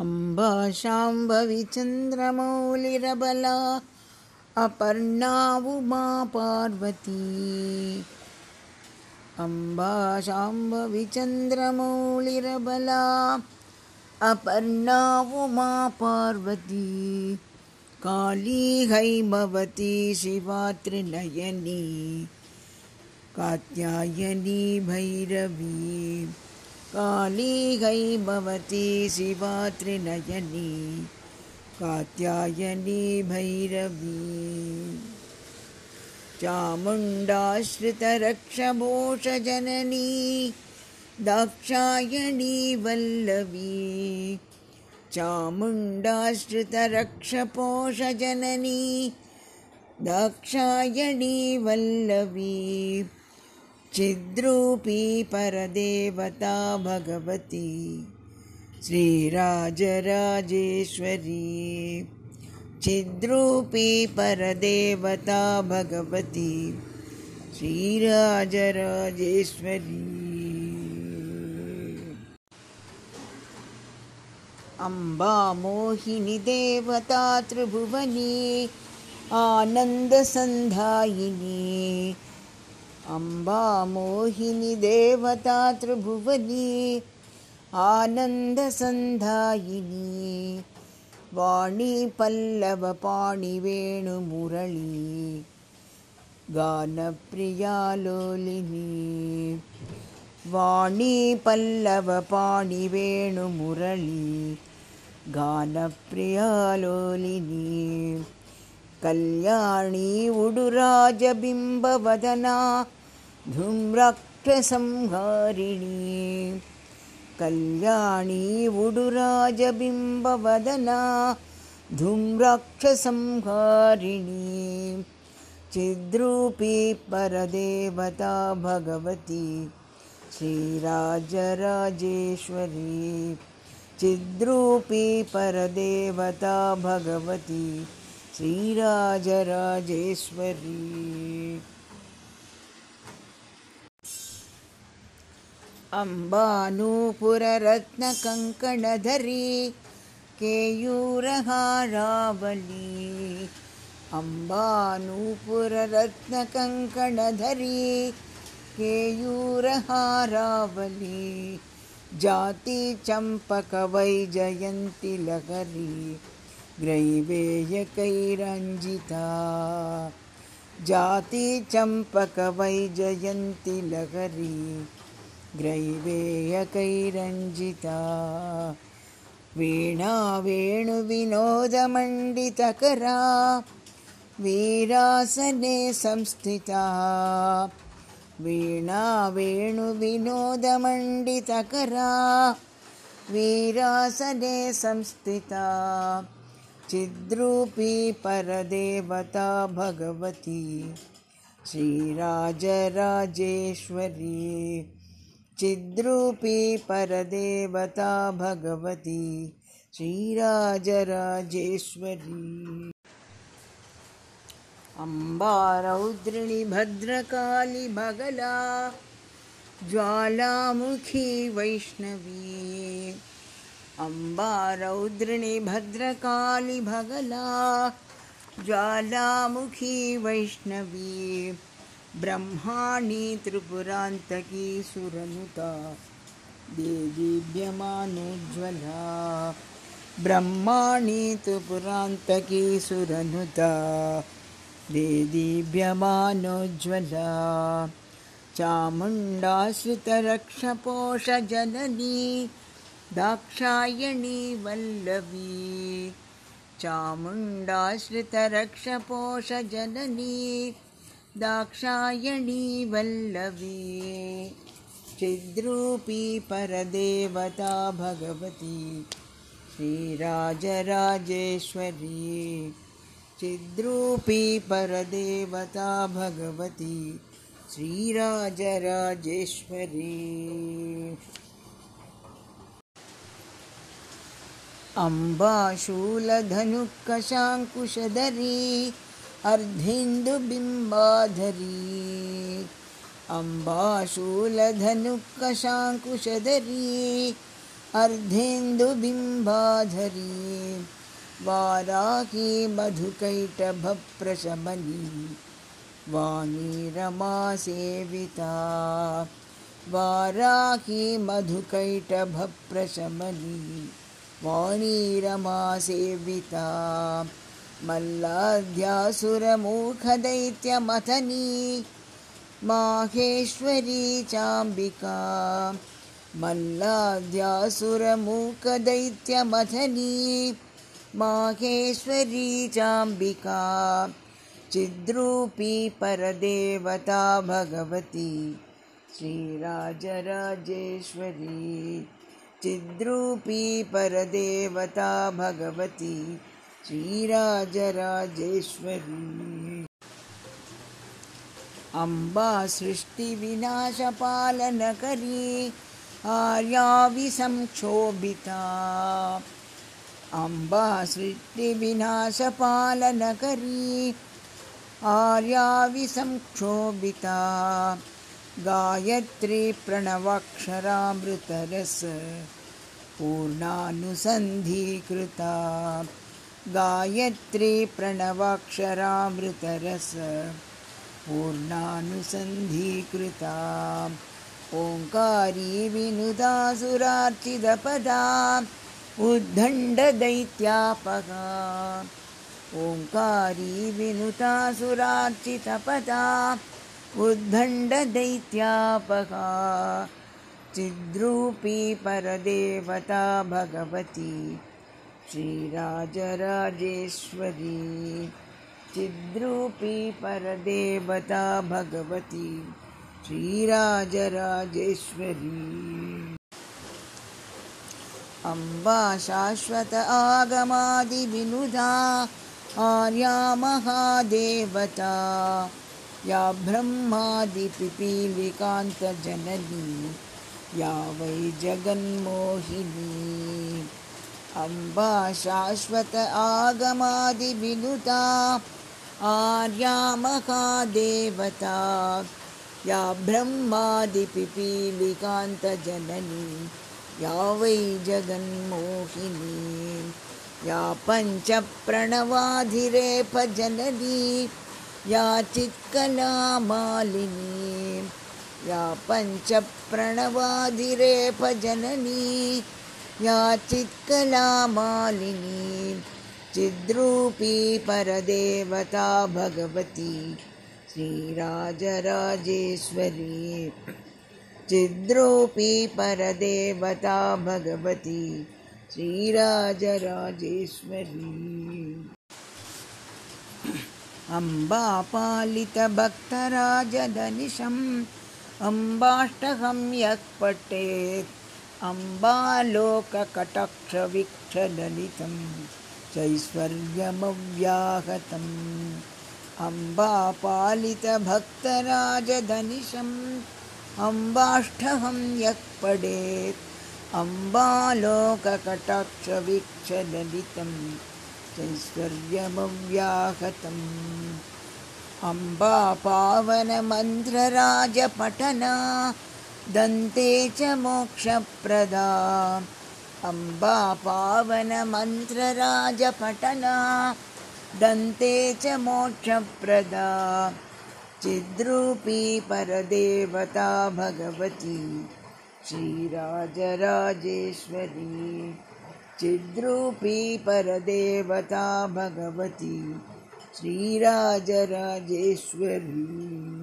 अम्बा शाम्भवी चन्द्रमौलिरबला अपर्णा उमा पार्वती। अम्बा शाम्भवी चन्द्रमौलिरबला अपर्णा उमा पार्वती। काली हैमवती शिवा त्रिनयनी, कात्यायनी भैरवी। काली गै भवती शिवा त्रिनयनी कात्यायनी भैरवी। चामुण्डाश्रितरक्षभूषजननी दाक्षायणी वल्लवी। चामुण्डाश्रितरक्षपोषजननी दाक्षायणी वल्लवी चिद्रूपी परदेवता भगवती। श्रीराजराजेश्वरी। चिद्रूपी परदेवता भगवती। श्रीराजराजेश्वरी। अम्बा मोहिनी देवता त्रिभुवनी। आनन्दसन्धायिनी अम्बा मोहिनी देवता त्रिभुवनी आनन्दसन्धायिनी वाणी पल्लवपाणिवेणुमुरळी गानप्रिया लोलिनी वाणी पल्लवपाणिवेणुमुरळी गानप्रिया लोलिनी कल्याणी उडुराजबिम्बवदना धूम्राक्षसंहारिणी कल्याणी उडुराजबिम्बवदना धूम्राक्षसंहारिणी चिद्रूपी परदेवता भगवती। श्रीराजराजेश्वरी। चिद्रूपी परदेवता भगवती। श्रीराजराजेश्वरी। अम्बानूपुररत्नकङ्कणधरी केयूरहारावली। अम्बानूपुररत्नकङ्कणधरी केयूरहारावली। जातिचम्पकवैजयन्ति लहरी ग्रैवेयकैरञ्जिता। जातिचम्पकवैजयन्ति लहरी ग्रैवेयकैरञ्जिता वीणा वेणुविनोदमण्डितकरा। वीरासने संस्थिता। वीणा वेणुविनोदमण्डितकरा। वीरासने संस्थिता। चिद्रूपी परदेवता भगवती। श्रीराजराजेश्वरी चिद्रूपी परदेवता भगवती, श्रीराजराजेश्वरी। अम्बा, रौद्रिणी, भद्रकाली भगला ज्वालामुखी, वैष्णवी। अम्बा, रौद्रिणी, भद्रकाली भगला ज्वालामुखी, वैष्णवी। ब्रह्माणि त्रिपुरान्तकी सुरनुता देदीभ्यमानोज्ज्वला ब्रह्माणि त्रिपुरान्तकी सुरनुता देदीभ्यमानोज्ज्वला चामुण्डाश्रितरक्षपोषजननी दाक्षायणी वल्लवी चामुण्डाश्रितरक्षपोषजननी दाक्षायणी वल्लवी चिद्रूपी परदेवता भगवती। श्रीराजराजेश्वरी। चिद्रूपी परदेवता भगवती। श्रीराजराजेश्वरी। अम्बाशूलधनुकशाङ्कुशधरी अर्धेन्दुबिम्बाधरी। अम्बाशूलधनुकशाङ्कुशधरी अर्धेन्दुबिम्बाधरी। वाराही मधुकैटभप्रशमनी। वाणी रमा सेविता वाराही मधुकैटभप्रशमनी। वाणी रमा सेविता मल्लाध्यासुरमुखदैत्यमथनी माहेश्वरी चाम्बिका। मल्लाद्यासुरमूकदैत्यमथनी माहेश्वरी चाम्बिका। चिद्रूपी परदेवता भगवती श्रीराजराजेश्वरी। चिद्रूपी परदेवता भगवती श्रीराजराजेश्वरी। अम्बा सृष्टिविनाशपालनकरी आर्याविसंक्षोभिता अम्बा सृष्टिविनाशपालनकरी आर्याविसंक्षोभिता गायत्री प्रणवाक्षरामृतरस पूर्णानुसन्धीकृता गायत्री प्रणवाक्षरामृतरस। पूर्णानुसन्धीकृता। ओङ्कारी विनुदासुरार्चितपदा। उद्दण्डदैत्यापगा ओङ्कारी विनुतासुरार्चितपदा उद्दण्डदैत्यापगा चिद्रूपी परदेवता भगवती श्रीराजराजेश्वरी। चिद्रूपी परदेवता भगवती। श्रीराजराजेश्वरी। अम्बा शाश्वत आगमादिविनुधा आर्या महादेवता। या ब्रह्मादिपिपीलिकान्तजननी या वै जगन्मोहिनी। अम्बा शाश्वत आगमादिविनुता आर्या महादेवता या ब्रह्मादिपिपीलिकान्तजननी या वै जगन्मोहिनी। या पञ्चप्रणवाधिरेफजननी या चित्कलामालिनी। या पञ्चप्रणवाधिरेफजननी या चित्कलामालिनी चिद्रूपी परदेवता भगवती श्रीराजराजेश्वरी चिद्रूपी परदेवता भगवती श्रीराजराजेश्वरी। अम्बापालितभक्तराजधनिशम् अम्बाष्टकं यः पठेत् अम्बालोककटक्षवीक्षललितं चैश्वर्यमव्याहतम् अम्बापालितभक्तराजधनिशम्। अम्बाष्टहं यः पडेत् अम्बालोककटाक्षवीक्षललितं चैश्वर्यमव्याहतम् अम्बा पावनमन्त्रराजपठना दन्ते च मोक्षप्रदा। अम्बा पावनमन्त्रराजपठना। दन्ते च मोक्षप्रदा। चिद्रूपी परदेवता भगवती। श्रीराजराजेश्वरी। चिद्रूपी परदेवता भगवती। श्रीराजराजेश्वरी